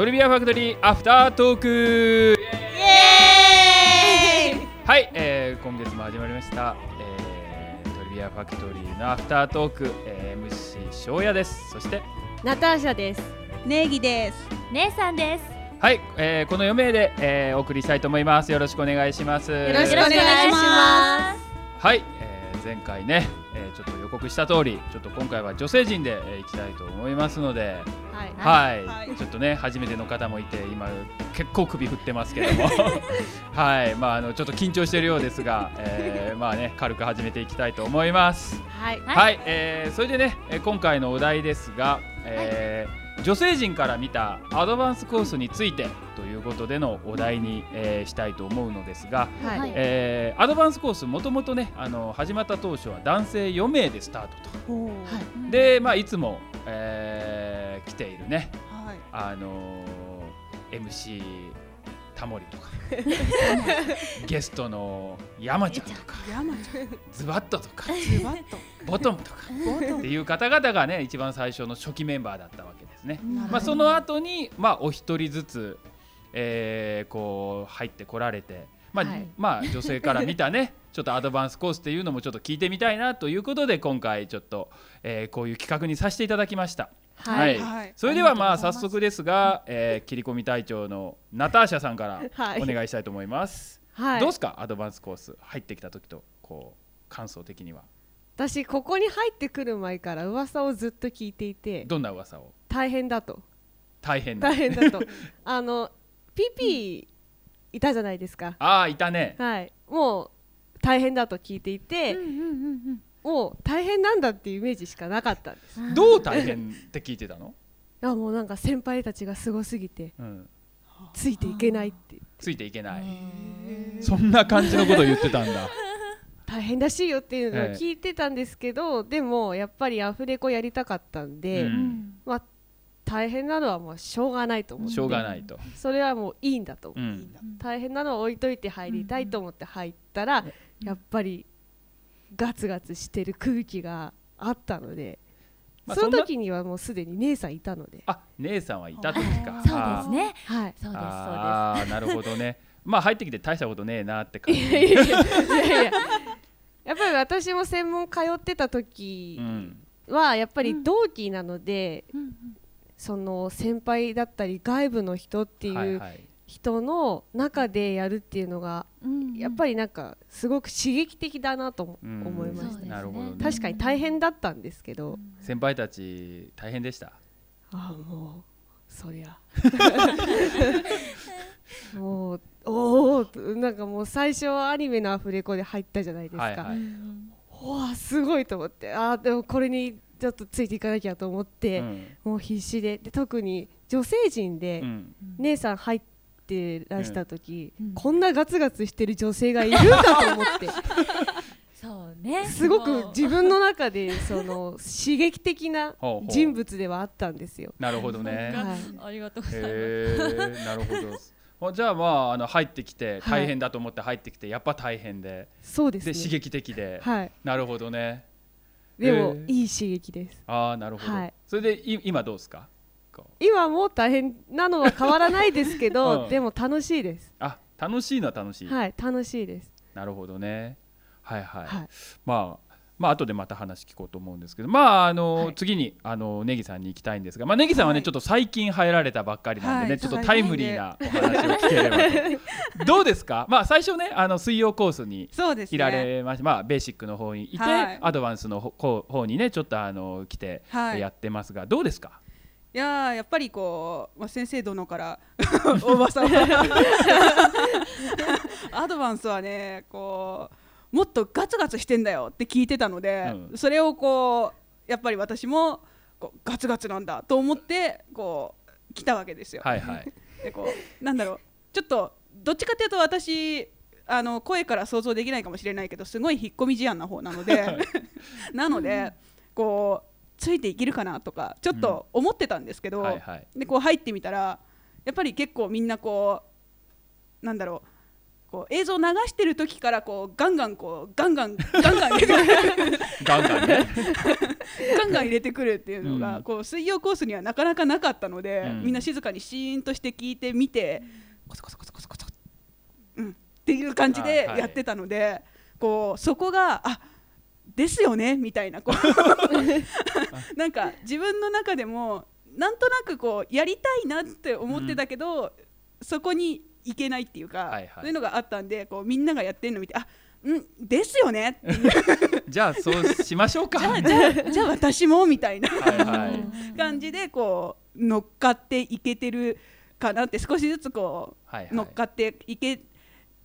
トリビアファクトリーアフタートーク。イエーイ。はい、えー、今月も始まりました、えー、トリビアファクトリーのアフタートーク、えー、MC 翔也です。そしてナターシャです。ネギです。姉さんです。はい、えー、この4名で、えー、お送りしたいと思います。よろしくお願いします。よよろしくお願いしまはい、えー、前回ね、えー、ちょっと予告した通りちょっと今回は女性陣で、えー、行きたいと思いますのではい。はい、はい。ちょっとね初めての方もいて今結構首振ってますけども。はい。まああのちょっと緊張しているようですが、えー、まあね軽く始めていきたいと思います。はい。はい、えーそれでねえー今回のお題ですが、えー女性陣から見たアドバンスコースについてということでのお題に、えーしたいと思うのですが、はい。はいえーアドバンスコースもともとねあの始まった当初は男性4名でスタートと。はい。で、まあ、いつも、えー来ているね、はい。あのー MC タモリとか ゲストの山ちゃんとかズバットとかズバッと。ボトムとかっていう方々がね一番最初の初期メンバーだったわけですね。ムまあ、その後に、まあ、お一人ずつ、えーこう入ってこられて、まあはいまあ、女性から見たね ちょっとアドバンスコースっていうのもちょっと聞いてみたいなということで今回ちょっと、えーこういう企画にさせていただきました。はい。はいそれではまあ早速ですが、えー切り込み隊長のナターシャさんからはいお願いしたいと思います。はい。どうですか？アドバンスコース入ってきた時とこう感想的には私ここに入ってくる前から噂をずっと聞いていてどんな噂を？大変だと。大変な大変だと。あのピピいたじゃないですか。ああいたね。はい。もう大変だと聞いていて、もう大変なんだっていうイメージしかなかったんです。どう大変って聞いてたの、いやもうなんか先輩たちがすごすぎてうん、ついていけないってついていけない。そんな感じのことを言ってたんだ大変らしいよっていうのをええ聞いてたんですけど、でもやっぱりアフレコやりたかったんで、うん。まあ大変なのはもうしょうがないと思って。しょうがないと、それはもういいんだと、う。ん、大変なのは置いといて入りたいと思って入ったら、やっぱりガツガツしてる空気があったので、まあその時にはもうすでに姉さんいたので、あ姉さんはいた時か。そうですね。はい、そうですそうです。ああなるほどね。まあ入ってきて大したことねえなって感じ。いやいやいやいやっぱり私も専門通ってた時うん。はやっぱり同期なので、うん。うんその先輩だったり外部の人っていう人の中でやるっていうのがうんやっぱりなんかすごく刺激的だなと思いました。ね。なるほどね。確かに大変だったんですけど、先輩たち大変でした。ああもうそりゃ なんかもう最初はアニメのアフレコで入ったじゃないですか、はいはい。うわすごいと思って。あーでもこれにちょっとついていかなきゃと思って、うん。もう必死で。で特に女性陣でうん。姉さん入ってらした時、うん。こんなガツガツしてる女性がいるんだと思って。そうね。すごく自分の中でその刺激的な人物ではあったんですよ。なるほどね。はい。ありがとうございます。なるほど。あじゃあまああの入ってきてはい。大変だと思って入ってきて、やっぱ大変で。そうですね。で刺激的で、はい。なるほどね。でも、へー。いい刺激です。ああなるほど、はい。それでい今どうですか？今も大変なのは変わらないですけど、うん。でも楽しいです。あ楽しいのは楽しい、はい、楽しいです。なるほどね。はいはい、はい。まあまあ後でまた話聞こうと思うんですけどまああの、はい。次にあのネギさんに行きたいんですがまあネギさんはね、はい。ちょっと最近入られたばっかりなんでね、はい。ちょっとタイムリーなお話を聞ければと。どうですか？まあ最初ねあの水曜コースにいられましまあベーシックの方にいて、はい。アドバンスの方方にねちょっとあの来てはい。やってますが、どうですか？いやーやっぱりこう、まあ、先生殿から おばさん アドバンスはねこうもっとガツガツしてんだよって聞いてたので、うん。それをこうやっぱり私もこうガツガツなんだと思ってこう来たわけですよ。はいはい。でこうなんだろうちょっとどっちかというと私あの声から想像できないかもしれないけどすごい引っ込み思案な方なので なのでこうついていけるかなとかちょっと思ってたんですけど、はいはい。でこう入ってみたらやっぱり結構みんなこうなんだろうこう映像流してる時からこうガンガンこうガンガンガンガン入れてくる。ガンガンね。ガンガン入れてくるっていうのが、うん。こう水曜コースにはなかなかなかったので、うん。みんな静かにシーンとして聞いてみて、コソコソコソコソコソ、うん、っていう感じではいはい。やってたので、こうそこがあですよねみたいなこう。なんか自分の中でもなんとなくこうやりたいなって思ってたけど、そこに行けないっていうか、はいはい。そういうのがあったんでこうみんながやってるの見てあうんですよね。っていうじゃあそうしましょうか。じゃあじゃあじゃあ私もみたいなはいはい。感じでこう乗っかっていけてるかなって少しずつこう、はいはい。乗っかっていけ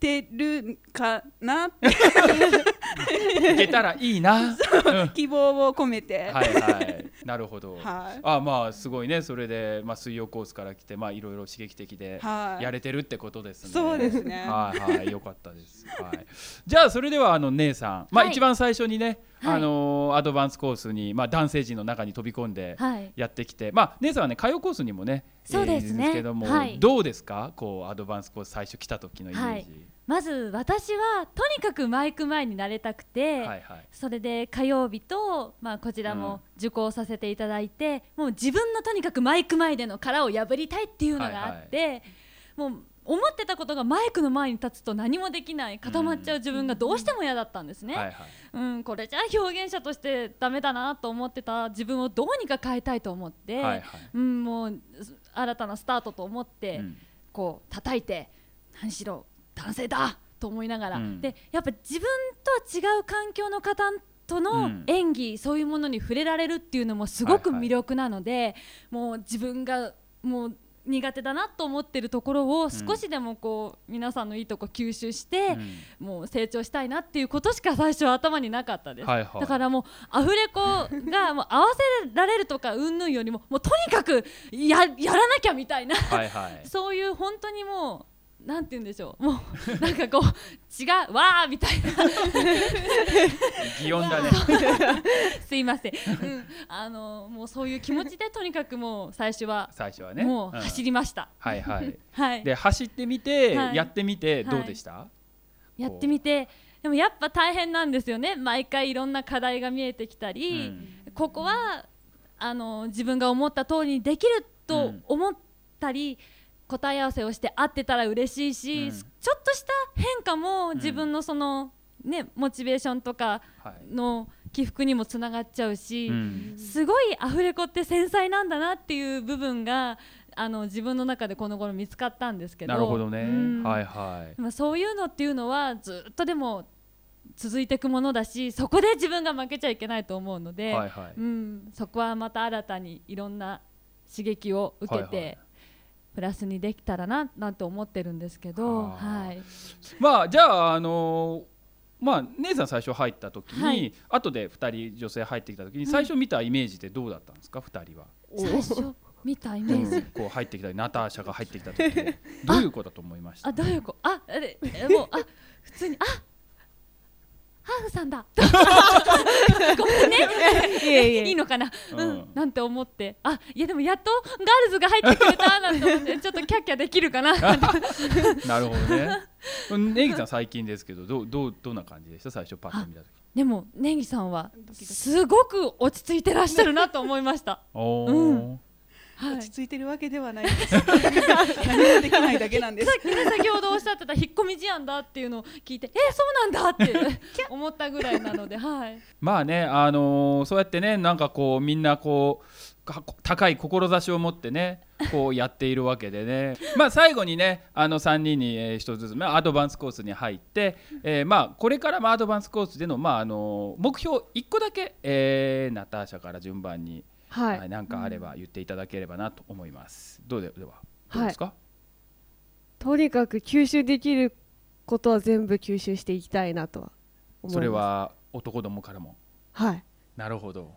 てるかなって いけたらいいな、う。ん。希望を込めて、はいはい。なるほど、はい。あまあすごいね。それで、まあ、水曜コースから来てまあいろいろ刺激的ではい。やれてるってことですね、そうですね。はいはい。よかったです、はい、じゃあそれではあの姉さん、まあ、はい。一番最初にね、はい。あのアドバンスコースに、まあ、男性陣の中に飛び込んではい。やってきて、まあ姉さんはね歌謡コースにもねそうですね。いるんけども、はい。どうですか？こうアドバンスコース最初来た時のイメージ、まず私はとにかくマイク前になれたくて、はいはい。それで火曜日と、まあ、こちらも受講させていただいて、もう自分のとにかくマイク前での殻を破りたいっていうのがあって、もう思ってたことがマイクの前に立つと何もできない固まっちゃう自分がどうしても嫌だったんですね。はいはい。うん、これじゃあ表現者としてダメだなと思ってた自分をどうにか変えたいと思って、はいはい。うん、もう新たなスタートと思って、うん。こう叩いて何しろ男性だと思いながら、うん。でやっぱ自分とは違う環境の方とうのん。演技、そういうものに触れられるっていうのもすごくはいはい魅力なので、もう自分がもう苦手だなと思ってるところを少しでもこう、皆さんのいいとこ吸収して、もう成長したいなっていうことしか最初は頭になかったです、はいはい。だからもうアフレコがもう合わせられるとかうんぬんよりももうとにかくややらなきゃみたいな。はいはい。そういう本当にもうなんて言うんでしょう。もうなんかこう違うわーみたいな。擬音だね。すいません、うん、あのもうそういう気持ちでとにかくもう最初は最初はね。もう走りました、はいはい。はい。で走ってみて、はい。やってみてどうでした、やってみてでもやっぱ大変なんですよね。毎回いろんな課題が見えてきたり、ここはあの自分が思った通りにできると思ったり、答え合わせをして合ってたら嬉しいし、うん。ちょっとした変化も自分のその、ね、モチベーションとかはいの起伏にもつながっちゃうし、うん。すごいアフレコって繊細なんだなっていう部分があの自分の中でこの頃見つかったんですけどなるほどね、うん。はいはい。まあ、そういうのっていうのはずっとでも続いていくものだしそこで自分が負けちゃいけないと思うので、はいはい。うん、そこはまた新たにいろんな刺激を受けて、はいはいプラスにできたらななんて思ってるんですけど、はい、まあじゃああのーまあ姉さん最初入った時に、はい。後で2人女性入ってきた時に最初見たイメージってどうだったんですか、二人は、最初見たイメージ。こう入ってきたナターシャが入ってきた時どういうことだと思いました？あどういうこあええもうあ普通にあフさんだ。ごめんね。いえいのかな、うん。うん。なんて思って。あいやでもやっとガールズが入ってくれたなんて思って。ちょっとキャッキャできるかな。なるほどね。うんネギさん最近ですけどどうどうどんな感じでした？最初パッと見た時。でもネギさんはすごく落ち着いてらっしゃるなと思いました。おー、うん。はい落ち着いてるわけではないです。何もできないだけなんです。さっきね先ほどおっしゃってた引っ込み思案だっていうのを聞いてえそうなんだって 思ったぐらいなのではい。まあねあのーそうやってねなんかこうみんなこうか高い志を持ってねこうやっているわけでね。まあ最後にねあの3人にえー一つずつ、まあ、アドバンスコースに入って、えーまあこれからもアドバンスコースでの、まあ、あの目標1個だけ、えーナターシャから順番に、はい、はい、なんかあれば言っていただければなと思います。どうでではどうですか、とにかく吸収できることは全部吸収していきたいなとは思います。それは男どもからも？はい。なるほど。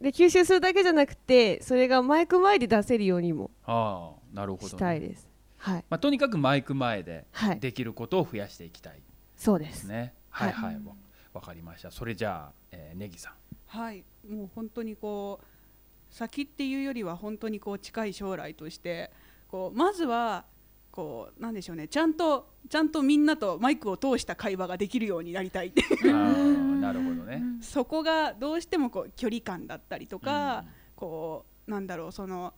で吸収するだけじゃなくてそれがマイク前で出せるようにもああなるほど、ね、したいです。はい。まあ、とにかくマイク前ではい。できることを増やしていきたい。そうでです。すね。はいははいい、わわかりました。それじゃあ、えー、ネギさん。はい。もう本当にこう先っていうよりは本当にこう近い将来としてこうまずはこうなんでしょうねちゃんとちゃんとみんなとマイクを通した会話ができるようになりたいってなるほどね。そこがどうしてもこう距離感だったりとか、こうなんだろうその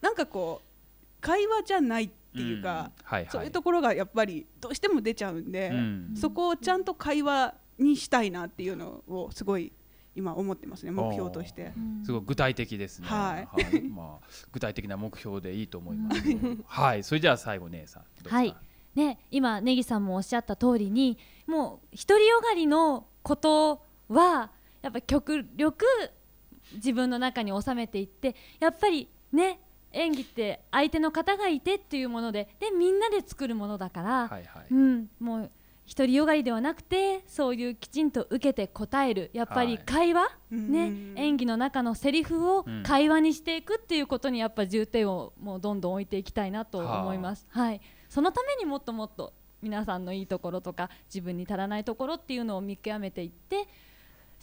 なんかこう会話じゃないっていうか、ん。はいはい、そういうところがやっぱりどうしても出ちゃうんで、うん。そこをちゃんと会話にしたいなっていうのをすごい今思ってますね目標として。すごい具体的ですね。はいまあ 具体的な目標でいいと思います。はい、それじゃあ最後姉さん。はいね、今ネギさんもおっしゃった通りにもう独りよがりのことはやっぱ極力自分の中に収めていってやっぱりね演技って相手の方がいてっていうものででみんなで作るものだから、はいはい。うん、もう独りよがりではなくてそういうきちんと受けて答えるやっぱり会話、ねうん。演技の中のセリフをうん。会話にしていくっていうことにやっぱ重点をもうどんどん置いていきたいなと思います。はい、そのためにもっともっと皆さんのいいところとか自分に足らないところっていうのを見極めていって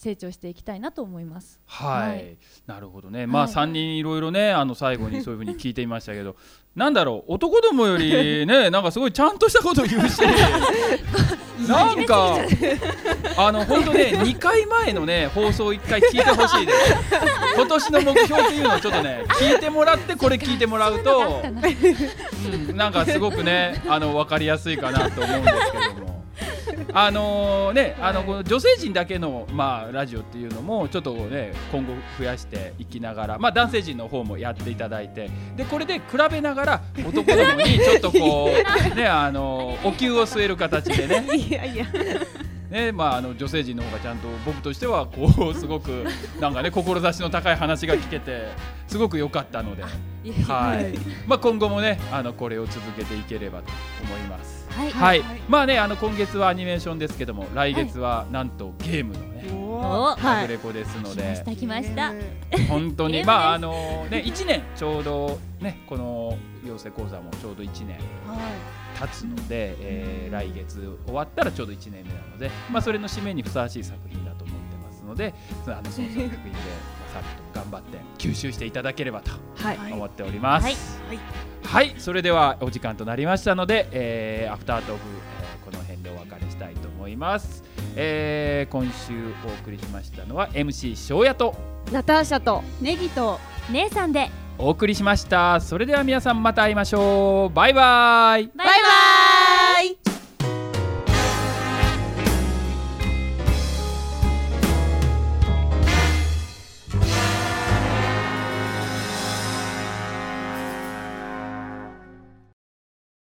成長していきたいなと思います。はい、はい。なるほどね。まあはい。三人いろいろね、あの最後にそういうふうに聞いてみましたけど、なんだろう、男どもよりね、なんかすごいちゃんとしたこと言うし、なんかあの本当ね、2回前のね放送1回聞いてほしいです。今年の目標っていうのをちょっとね聞いてもらってこれ聞いてもらうと、うん、なんかすごくねあの分かりやすいかなと思うんですけども。あのね、あのこの女性陣だけのまあラジオっていうのもちょっとね今後増やしていきながら、まあ男性陣の方もやっていただいて、でこれで比べながら男どもにちょっとこうね あのお灸を据える形でね、いやいやねまああの女性陣の方がちゃんと僕としてはこうすごくなんかね志の高い話が聞けてすごく良かったので、はい。まあ今後もねあのこれを続けていければと思います。はい、はい、はい。まあねあの今月はアニメーションですけども来月はなんとゲームのね、おおラフレコですの来までした来ました。本当に。まああのね1年ちょうどねこの養成講座もちょうど1年経つので、えー来月終わったらちょうど1年目なので、まあ、それの締めにふさわしい作品だと思ってますのであのその作品で。ま あさっと頑張って吸収していただければとはいはい思っております。はいはい、それではお時間となりましたので、えーアフタートーク、えーこの辺でお別れしたいと思います。えー今週お送りしましたのは MC 翔也とナターシャとネギと姉さんでお送りしました。それでは皆さんまた会いましょう。バイバイ。バイバイ